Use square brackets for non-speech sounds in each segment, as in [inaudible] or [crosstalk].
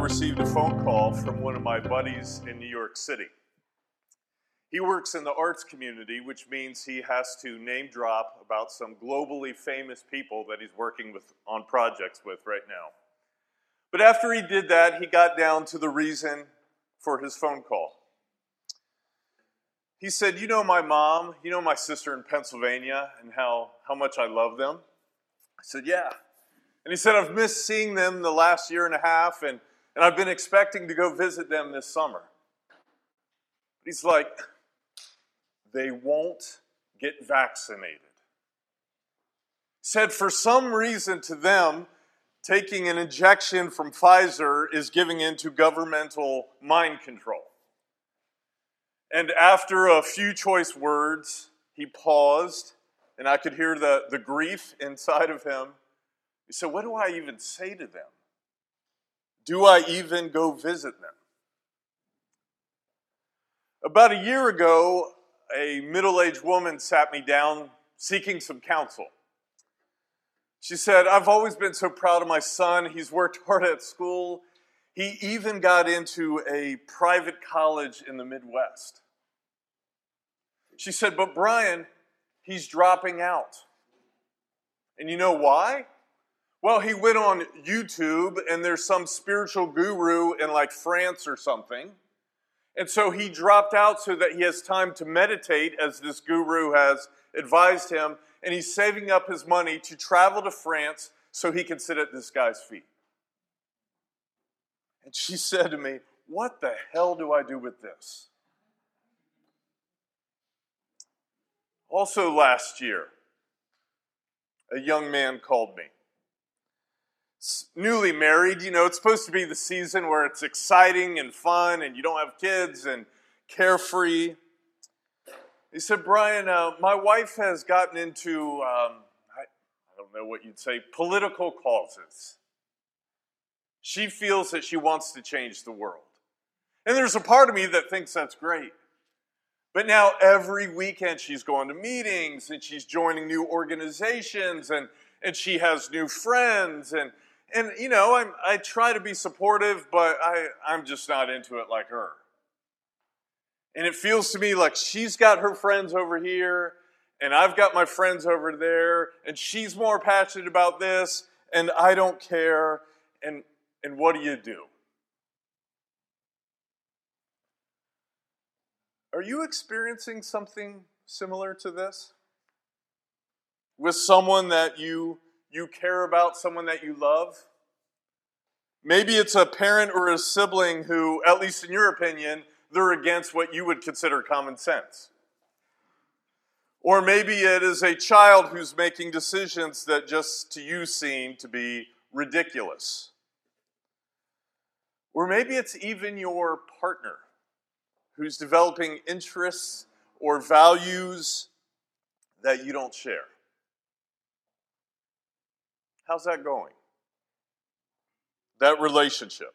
received a phone call from one of my buddies in New York City. He works in the arts community, which means he has to name drop about some globally famous people that he's working with on projects with right now. But after he did that, he got down to the reason for his phone call. He said, You know my mom, you know my sister in Pennsylvania, and how, how much I love them? I said, Yeah. And he said, I've missed seeing them the last year and a half, and, and I've been expecting to go visit them this summer. He's like, they won't get vaccinated. Said for some reason to them, taking an injection from Pfizer is giving into governmental mind control. And after a few choice words, he paused, and I could hear the, the grief inside of him. He said, What do I even say to them? Do I even go visit them? About a year ago, a middle aged woman sat me down seeking some counsel. She said, I've always been so proud of my son. He's worked [laughs] hard at school. He even got into a private college in the Midwest. She said, But Brian, he's dropping out. And you know why? Well, he went on YouTube and there's some spiritual guru in like France or something and so he dropped out so that he has time to meditate, as this guru has advised him, and he's saving up his money to travel to France so he can sit at this guy's feet. And she [laughs] said to me, What the hell do I do with this? Also, last year, a young man called me newly married, you know, it's supposed to be the season where it's exciting and fun and you don't have kids and carefree. He said, Brian, uh, my wife has gotten into, um, I, I don't know what you'd say, political causes. She feels that she wants to change the world. And there's a part of me that thinks that's great. But now every weekend she's going to meetings and she's joining new organizations and, and she has new friends and and you know, I'm, I try to be supportive, but I, I'm just not into it like her. And it feels to me like she's got her friends over here, and I've got my friends over there, and she's more passionate about this, and I don't care. And, and what do you do? Are you experiencing something similar to this? With someone that you you care about someone that you love. Maybe it's a parent or a sibling who, at least in your opinion, they're against what you would consider common sense. Or maybe it is a child who's making decisions that just to you seem to be ridiculous. Or maybe it's even your partner who's developing interests or values that you don't share. How's that going? That relationship.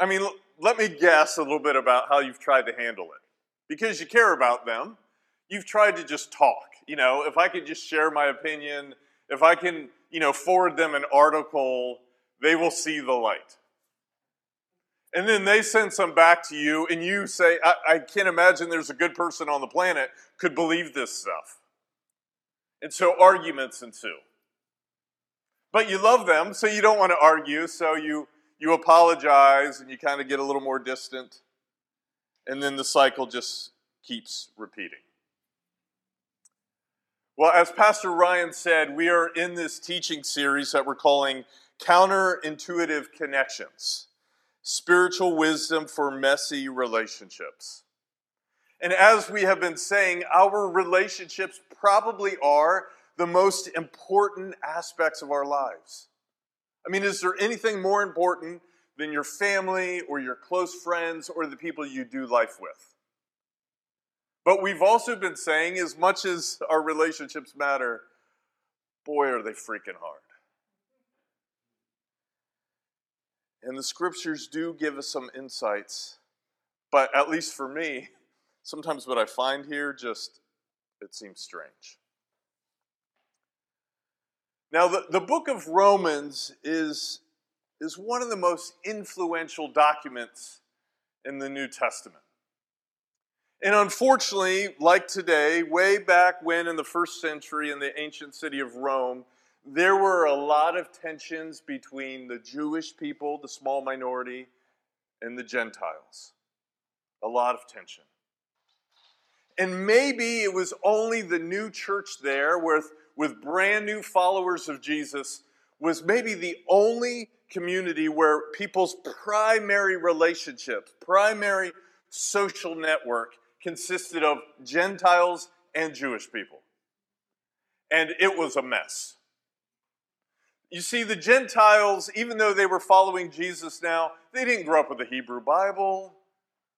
I mean, let me guess a little bit about how you've tried to handle it. Because you care about them, you've tried to just talk. You know, if I could just share my opinion, if I can, you know, forward them an article, they will see the light. And then they send some back to you, and you say, I, I can't imagine there's a good person on the planet could believe this stuff. And so arguments ensue. But you love them, so you don't want to argue, so you, you apologize and you kind of get a little more distant. And then the cycle just keeps repeating. Well, as Pastor Ryan said, we are in this teaching series that we're calling Counterintuitive Connections Spiritual Wisdom for Messy Relationships. And as we have been saying, our relationships probably are the most important aspects of our lives. I mean, is there anything more important than your family or your close friends or the people you do life with? But we've also been saying, as much as our relationships matter, boy, are they freaking hard. And the scriptures do give us some insights, but at least for me, sometimes what I find here just it seems strange. Now, the, the book of Romans is is one of the most influential documents in the New Testament. And unfortunately, like today, way back when in the first century in the ancient city of Rome, there were a lot of tensions between the Jewish people, the small minority, and the Gentiles. A lot of tension. And maybe it was only the new church there with, with brand new followers of Jesus was maybe the only community where people's primary relationships, primary social network consisted of Gentiles and Jewish people. And it was a mess. You see, the Gentiles, even though they were following Jesus now, they didn't grow up with the Hebrew Bible.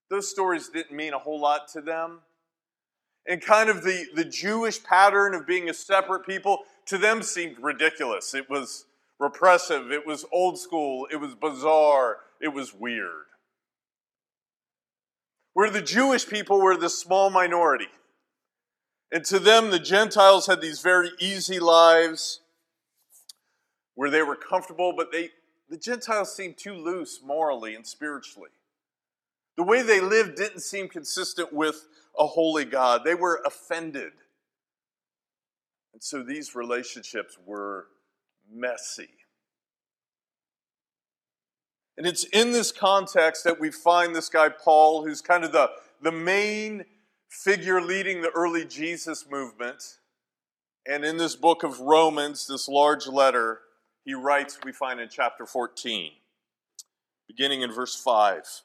Those stories didn't mean a whole lot to them. And kind of the, the Jewish pattern of being a separate people to them seemed ridiculous. It was repressive, it was old school, it was bizarre, it was weird. Where the Jewish people were the small minority. And to them, the Gentiles had these very easy lives where they were comfortable, but they, the Gentiles seemed too loose morally and spiritually. The way they lived didn't seem consistent with a holy God. They were offended. And so these relationships were messy. And it's in this context that we find this guy, Paul, who's kind of the, the main figure leading the early Jesus movement. And in this book of Romans, this large letter, he writes, we find in chapter 14, beginning in verse 5.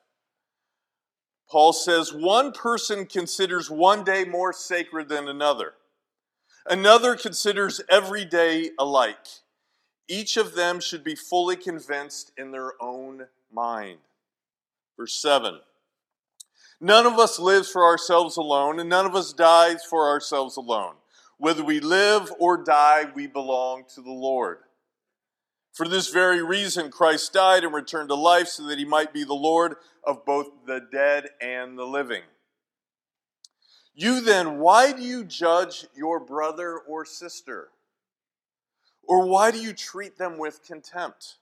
Paul says, One person considers one day more sacred than another, another considers every day alike. Each of them should be fully convinced in their own mind. Verse 7 None of us lives for ourselves alone, and none of us dies for ourselves alone. Whether we live or die, we belong to the Lord. For this very reason, Christ died and returned to life so that he might be the Lord of both the dead and the living. You then, why do you judge your brother or sister? Or why do you treat them with contempt?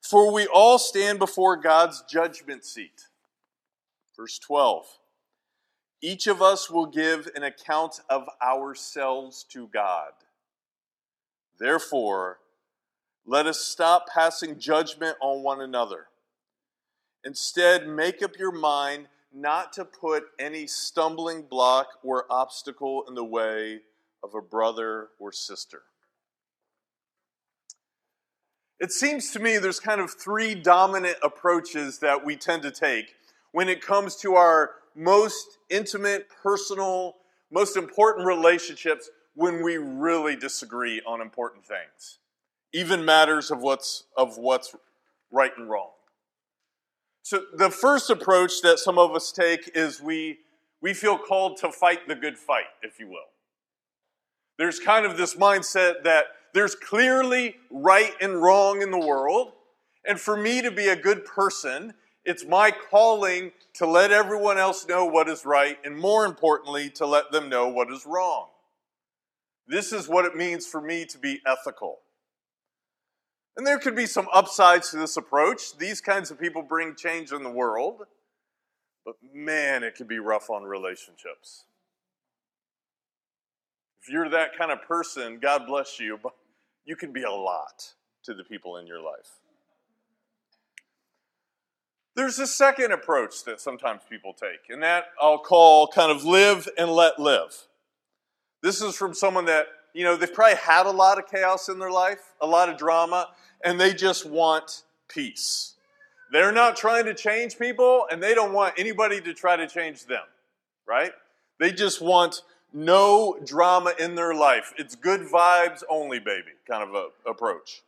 For we all stand before God's judgment seat. Verse 12 Each of us will give an account of ourselves to God. Therefore, let us stop passing judgment on one another. Instead, make up your mind not to put any stumbling block or obstacle in the way of a brother or sister. It seems to me there's kind of three dominant approaches that we tend to take when it comes to our most intimate, personal, most important relationships when we really disagree on important things even matters of what's of what's right and wrong. So the first approach that some of us take is we we feel called to fight the good fight, if you will. There's kind of this mindset that there's clearly right and wrong in the world, and for me to be a good person, it's my calling to let everyone else know what is right, and more importantly, to let them know what is wrong. This is what it means for me to be ethical. And there could be some upsides to this approach. These kinds of people bring change in the world. But man, it can be rough on relationships. If you're that kind of person, God bless you, but you can be a lot to the people in your life. There's a second approach that sometimes people take, and that I'll call kind of live and let live. This is from someone that, you know, they've probably had a lot of chaos in their life, a lot of drama, and they just want peace. They're not trying to change people, and they don't want anybody to try to change them, right? They just want no drama in their life. It's good vibes only, baby, kind of a approach.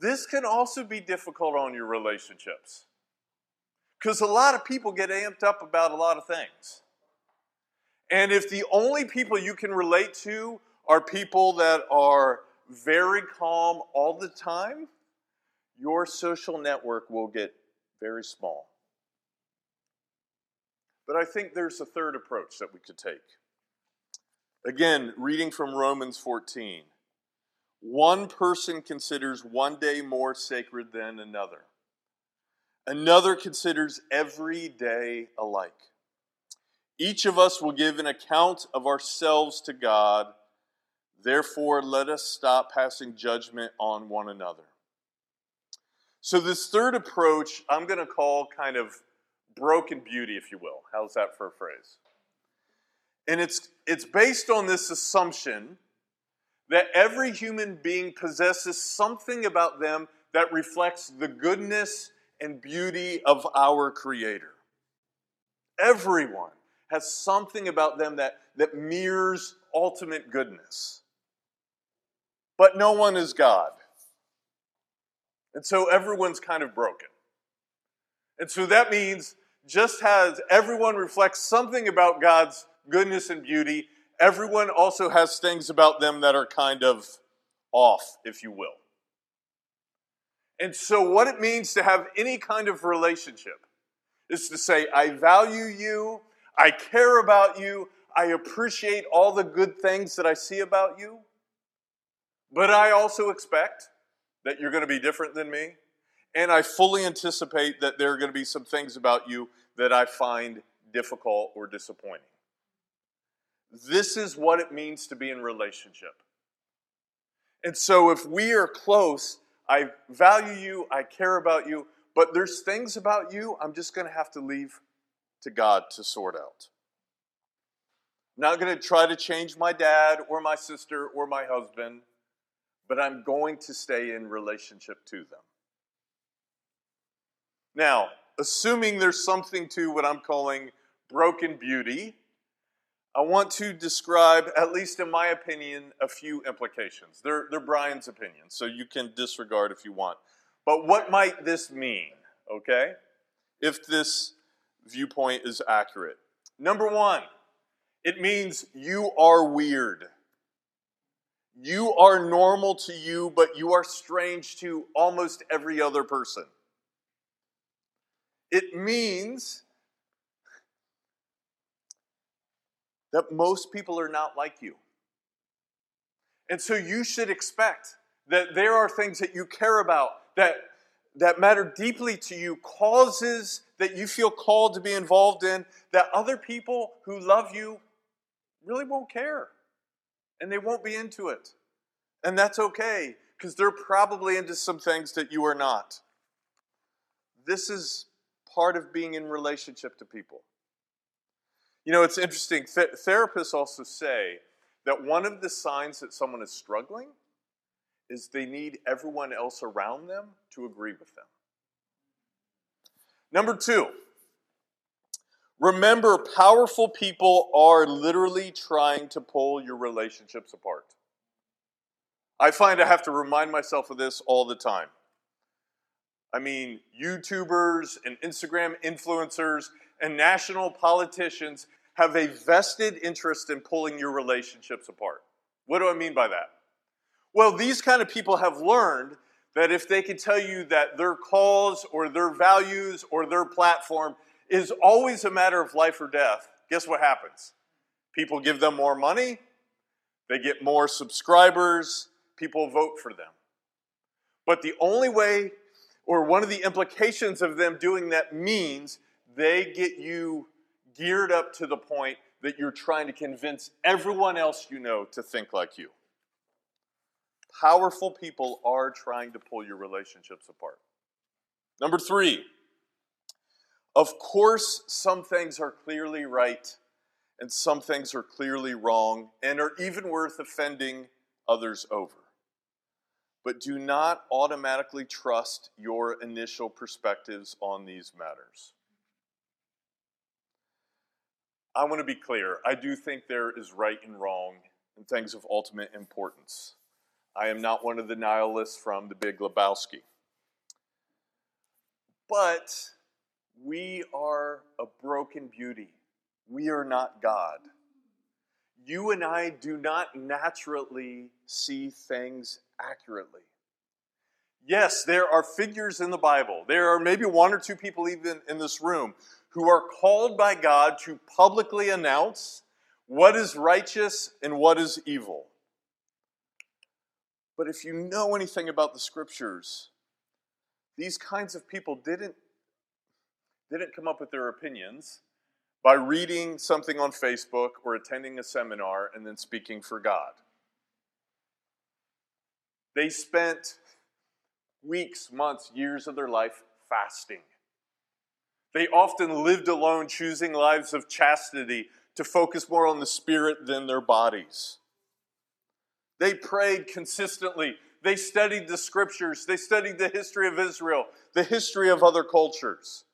This can also be difficult on your relationships because a lot of people get amped up about a lot of things. And if the only people you can relate to are people that are very calm all the time, your social network will get very small. But I think there's a third approach that we could take. Again, reading from Romans 14. one person considers one day more sacred than another. Another considers every day alike. Each of us will give an account of ourselves to God. Therefore, let us stop passing judgment on one another. So, this third approach, I'm going to call kind of broken beauty, if you will. How's that for a phrase? And it's, it's based on this assumption that every human being possesses something about them that reflects the goodness and beauty of our Creator. Everyone has something about them that, that mirrors ultimate goodness. But no one is God. And so everyone's kind of broken. And so that means just as everyone reflects something about God's goodness and beauty, everyone also has things about them that are kind of off, if you will. And so, what it means to have any kind of relationship is to say, I value you, I care about you, I appreciate all the good things that I see about you, but I also expect that you're going to be different than me, and I fully anticipate that there are going to be some things about you that I find difficult or disappointing. This is what it means to be in relationship. And so if we are close, I value you, I care about you, but there's things about you I'm just going to have to leave to God to sort out. I'm not going to try to change my dad or my sister or my husband, but I'm going to stay in relationship to them. Now, assuming there's something to what I'm calling broken beauty, I want to describe, at least in my opinion, a few implications. They're, they're Brian's opinion, so you can disregard if you want. But what might this mean, okay? If this viewpoint is accurate. Number one, it means you are weird. You are normal to you, but you are strange to almost every other person. It means that most people are not like you. And so you should expect that there are things that you care about that, that matter deeply to you, causes that you feel called to be involved in, that other people who love you really won't care. And they won't be into it. And that's okay, because they're probably into some things that you are not. This is part of being in relationship to people. You know, it's interesting. Th- therapists also say that one of the signs that someone is struggling is they need everyone else around them to agree with them. Number two, remember powerful people are literally trying to pull your relationships apart. I find I have to remind myself of this all the time. I mean, YouTubers and Instagram influencers and national politicians have a vested interest in pulling your relationships apart. What do I mean by that? Well, these kind of people have learned that if they can tell you that their cause or their values or their platform is always a matter of life or death, guess what happens? People give them more money, they get more subscribers, people vote for them. But the only way, or one of the implications of them doing that means they get you geared up to the point that you're trying to convince everyone else you know to think like you. Powerful people are trying to pull your relationships apart. Number three, of course, some things are clearly right and some things are clearly wrong and are even worth offending others over. But do not automatically trust your initial perspectives on these matters. I want to be clear. I do think there is right and wrong and things of ultimate importance. I am not one of the nihilists from the Big Lebowski. But we are a broken beauty. We are not God. You and I do not naturally see things accurately. Yes, there are figures in the Bible. There are maybe one or two people even in this room who are called by God to publicly announce what is righteous and what is evil. But if you know anything about the scriptures, these kinds of people didn't, didn't come up with their opinions by reading something on Facebook or attending a seminar and then speaking for God. They spent weeks, months, years of their life fasting. They often lived alone, choosing lives of chastity to focus more on the spirit than their bodies. They prayed consistently. They studied the scriptures. They studied the history of Israel, the history of other cultures.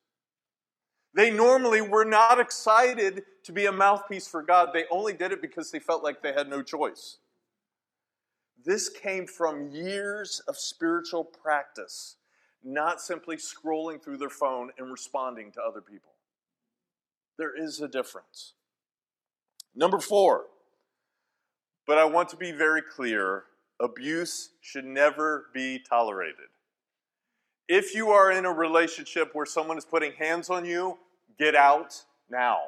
They normally were not excited to be a mouthpiece for God. They only did it because they felt like they had no choice. This came from years of spiritual practice, not simply scrolling through their phone and responding to other people. There is a difference. Number four, but I want to be very clear abuse should never be tolerated. If you are in a relationship where someone is putting hands on you, get out now.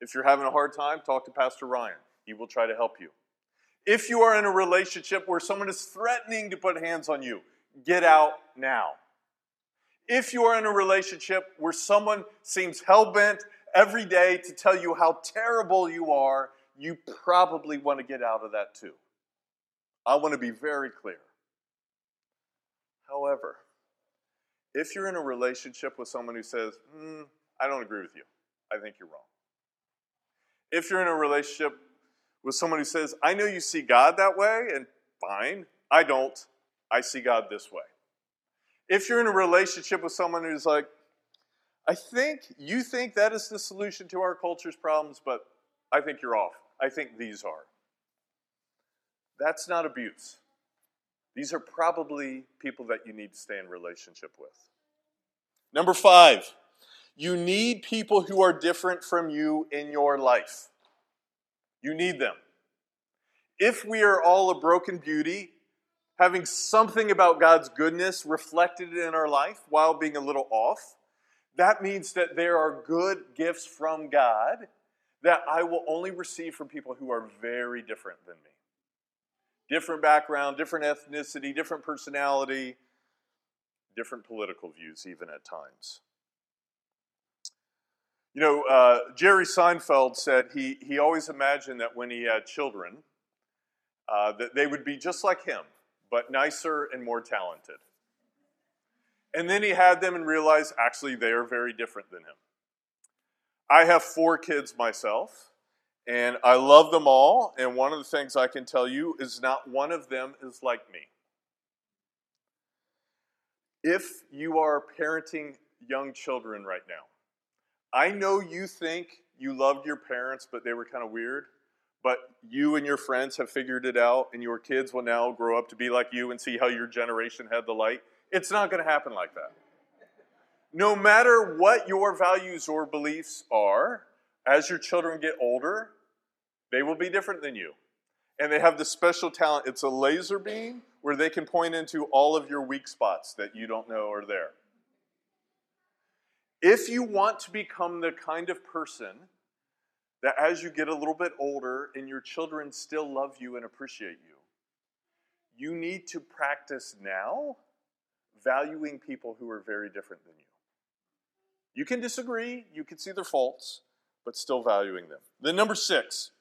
If you're having a hard time, talk to Pastor Ryan. He will try to help you. If you are in a relationship where someone is threatening to put hands on you, get out now. If you are in a relationship where someone seems hell bent every day to tell you how terrible you are, you probably want to get out of that too. I want to be very clear. However, if you're in a relationship with someone who says, mm, I don't agree with you, I think you're wrong. If you're in a relationship with someone who says, I know you see God that way, and fine, I don't. I see God this way. If you're in a relationship with someone who's like, I think you think that is the solution to our culture's problems, but I think you're off. I think these are. That's not abuse. These are probably people that you need to stay in relationship with. Number five, you need people who are different from you in your life. You need them. If we are all a broken beauty, having something about God's goodness reflected in our life while being a little off, that means that there are good gifts from God that I will only receive from people who are very different than me. Different background, different ethnicity, different personality, different political views, even at times. You know, uh, Jerry Seinfeld said he, he always imagined that when he had children, uh, that they would be just like him, but nicer and more talented. And then he had them and realized actually they are very different than him. I have four kids myself, and I love them all. And one of the things I can tell you is not one of them is like me. If you are parenting young children right now, I know you think you loved your parents, but they were kind of weird. But you and your friends have figured it out, and your kids will now grow up to be like you and see how your generation had the light. It's not going to happen like that. No matter what your values or beliefs are, as your children get older, they will be different than you. And they have the special talent. It's a laser beam where they can point into all of your weak spots that you don't know are there. If you want to become the kind of person that as you get a little bit older and your children still love you and appreciate you, you need to practice now valuing people who are very different than you. You can disagree, you can see their faults, but still valuing them. Then, number six,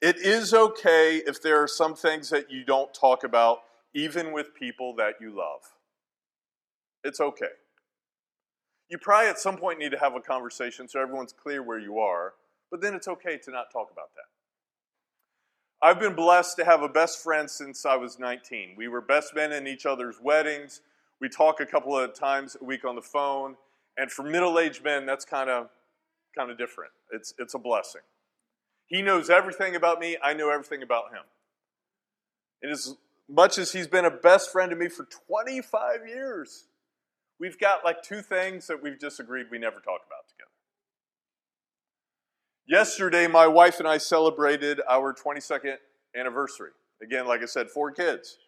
it is okay if there are some things that you don't talk about, even with people that you love. It's okay. You probably at some point need to have a conversation so everyone's clear where you are, but then it's okay to not talk about that. I've been blessed to have a best friend since I was 19. We were best men in each other's weddings. We talk a couple of times a week on the phone, and for middle-aged men, that's kind of kind of different. It's it's a blessing. He knows everything about me. I know everything about him. And as much as he's been a best friend to me for 25 years, We've got like two things that we've disagreed we never talk about together. Yesterday, my wife and I celebrated our 22nd anniversary. Again, like I said, four kids.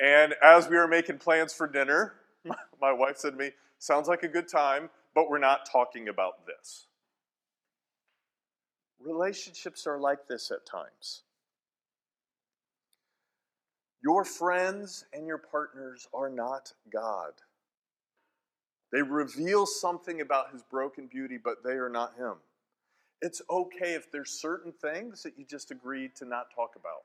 And as we were making plans for dinner, [laughs] my wife said to me, Sounds like a good time, but we're not talking about this. Relationships are like this at times. Your friends and your partners are not God. They reveal something about his broken beauty, but they are not him. It's okay if there's certain things that you just agree to not talk about.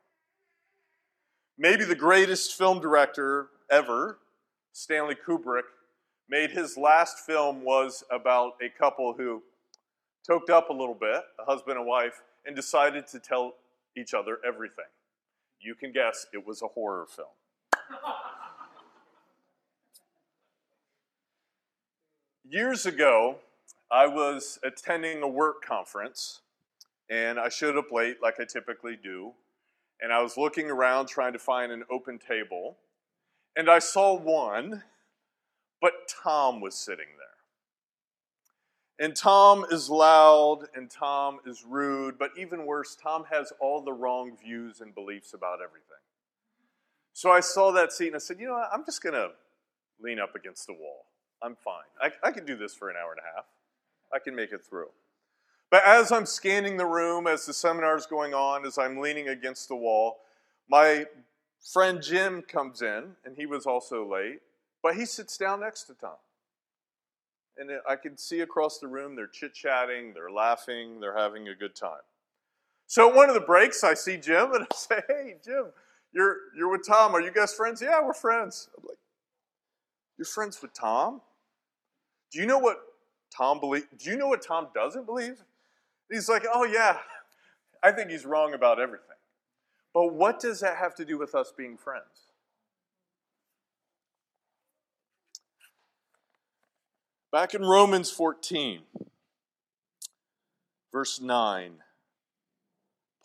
Maybe the greatest film director ever, Stanley Kubrick, made his last film was about a couple who toked up a little bit, a husband and wife, and decided to tell each other everything. You can guess it was a horror film. Years ago, I was attending a work conference, and I showed up late like I typically do. And I was looking around trying to find an open table, and I saw one, but Tom was sitting there. And Tom is loud and Tom is rude, but even worse, Tom has all the wrong views and beliefs about everything. So I saw that seat and I said, you know what, I'm just going to lean up against the wall. I'm fine. I, I can do this for an hour and a half. I can make it through. But as I'm scanning the room, as the seminar is going on, as I'm leaning against the wall, my friend Jim comes in, and he was also late, but he sits down next to Tom and I can see across the room they're chit chatting, they're laughing, they're having a good time. So at one of the breaks, I see Jim and [laughs] I say, "Hey, Jim, you're you're with Tom. Are you guys friends?" "Yeah, we're friends." I'm like, "You're friends with Tom? Do you know what Tom believe? Do you know what Tom doesn't believe?" He's like, "Oh yeah, I think he's wrong about everything." But what does that have to do with us being friends? Back in Romans 14, verse 9,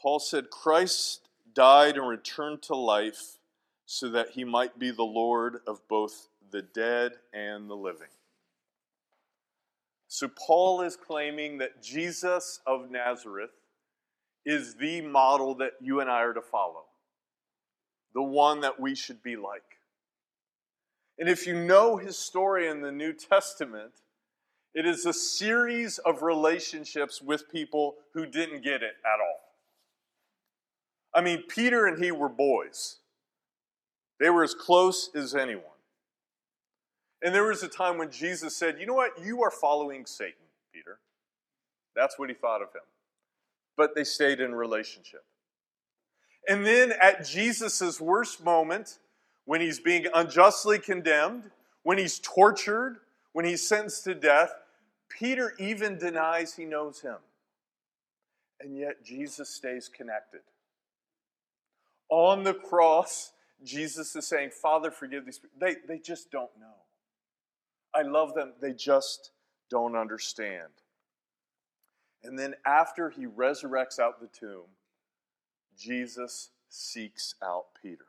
Paul said, Christ died and returned to life so that he might be the Lord of both the dead and the living. So, Paul is claiming that Jesus of Nazareth is the model that you and I are to follow, the one that we should be like. And if you know his story in the New Testament, it is a series of relationships with people who didn't get it at all. I mean, Peter and he were boys, they were as close as anyone. And there was a time when Jesus said, You know what? You are following Satan, Peter. That's what he thought of him. But they stayed in relationship. And then at Jesus' worst moment, when he's being unjustly condemned, when he's tortured, when he's sentenced to death, Peter even denies he knows him. And yet Jesus stays connected. On the cross, Jesus is saying, Father, forgive these people. They, they just don't know. I love them. They just don't understand. And then after he resurrects out the tomb, Jesus seeks out Peter.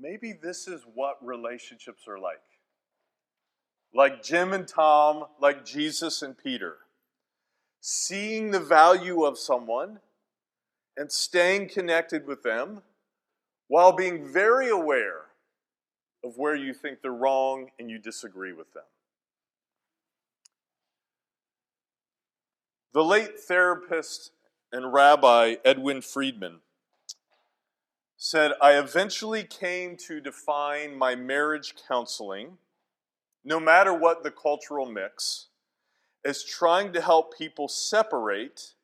Maybe this is what relationships are like. Like Jim and Tom, like Jesus and Peter. Seeing the value of someone and staying connected with them while being very aware of where you think they're wrong and you disagree with them. The late therapist and rabbi Edwin Friedman said, I eventually came to define my marriage counseling, no matter what the cultural mix, as trying to help people separate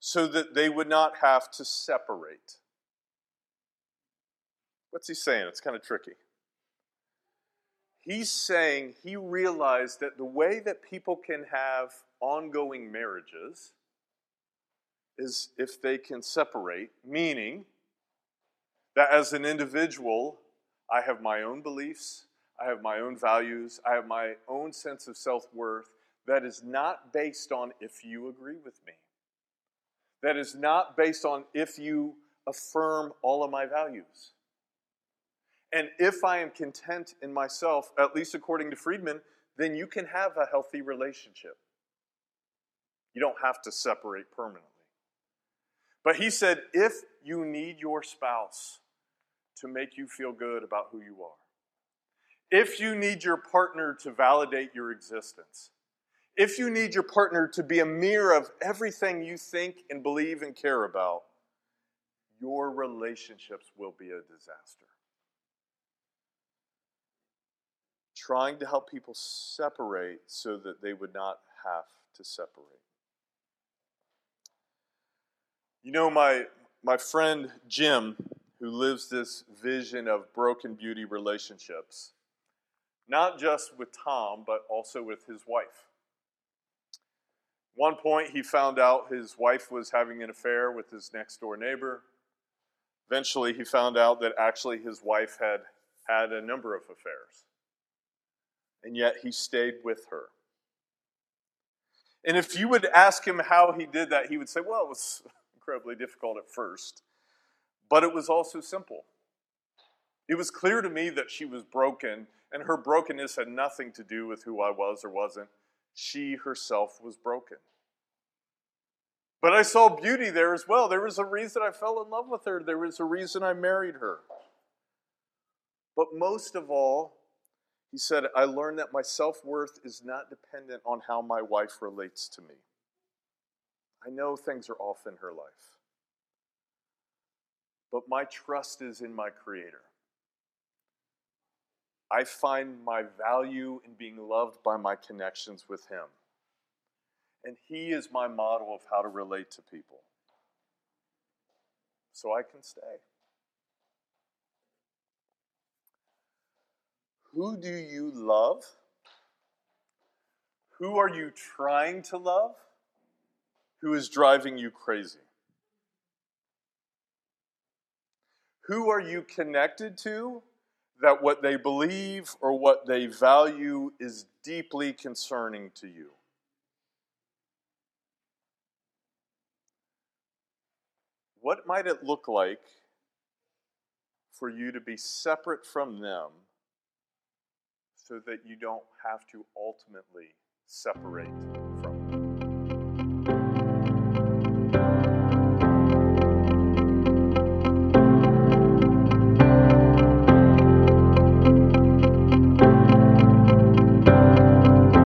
so that they would not have to separate. What's he saying? It's kind of tricky. He's saying he realized that the way that people can have ongoing marriages is if they can separate, meaning, that as an individual, I have my own beliefs, I have my own values, I have my own sense of self worth that is not based on if you agree with me. That is not based on if you affirm all of my values. And if I am content in myself, at least according to Friedman, then you can have a healthy relationship. You don't have to separate permanently. But he said, if you need your spouse to make you feel good about who you are. If you need your partner to validate your existence, if you need your partner to be a mirror of everything you think and believe and care about, your relationships will be a disaster. Trying to help people separate so that they would not have to separate. You know, my, my friend Jim, who lives this vision of broken beauty relationships, not just with Tom, but also with his wife. One point, he found out his wife was having an affair with his next door neighbor. Eventually, he found out that actually his wife had had a number of affairs. And yet, he stayed with her. And if you would ask him how he did that, he would say, well, it was [laughs] incredibly difficult at first, but it was also simple. It was clear to me that she was broken, and her brokenness had nothing to do with who I was or wasn't. She herself was broken. But I saw beauty there as well. There was a reason I fell in love with her, there was a reason I married her. But most of all, he said, I learned that my self worth is not dependent on how my wife relates to me. I know things are off in her life, but my trust is in my Creator. I find my value in being loved by my connections with Him. And He is my model of how to relate to people. So I can stay. Who do you love? Who are you trying to love? Who is driving you crazy? Who are you connected to that what they believe or what they value is deeply concerning to you? What might it look like for you to be separate from them so that you don't have to ultimately separate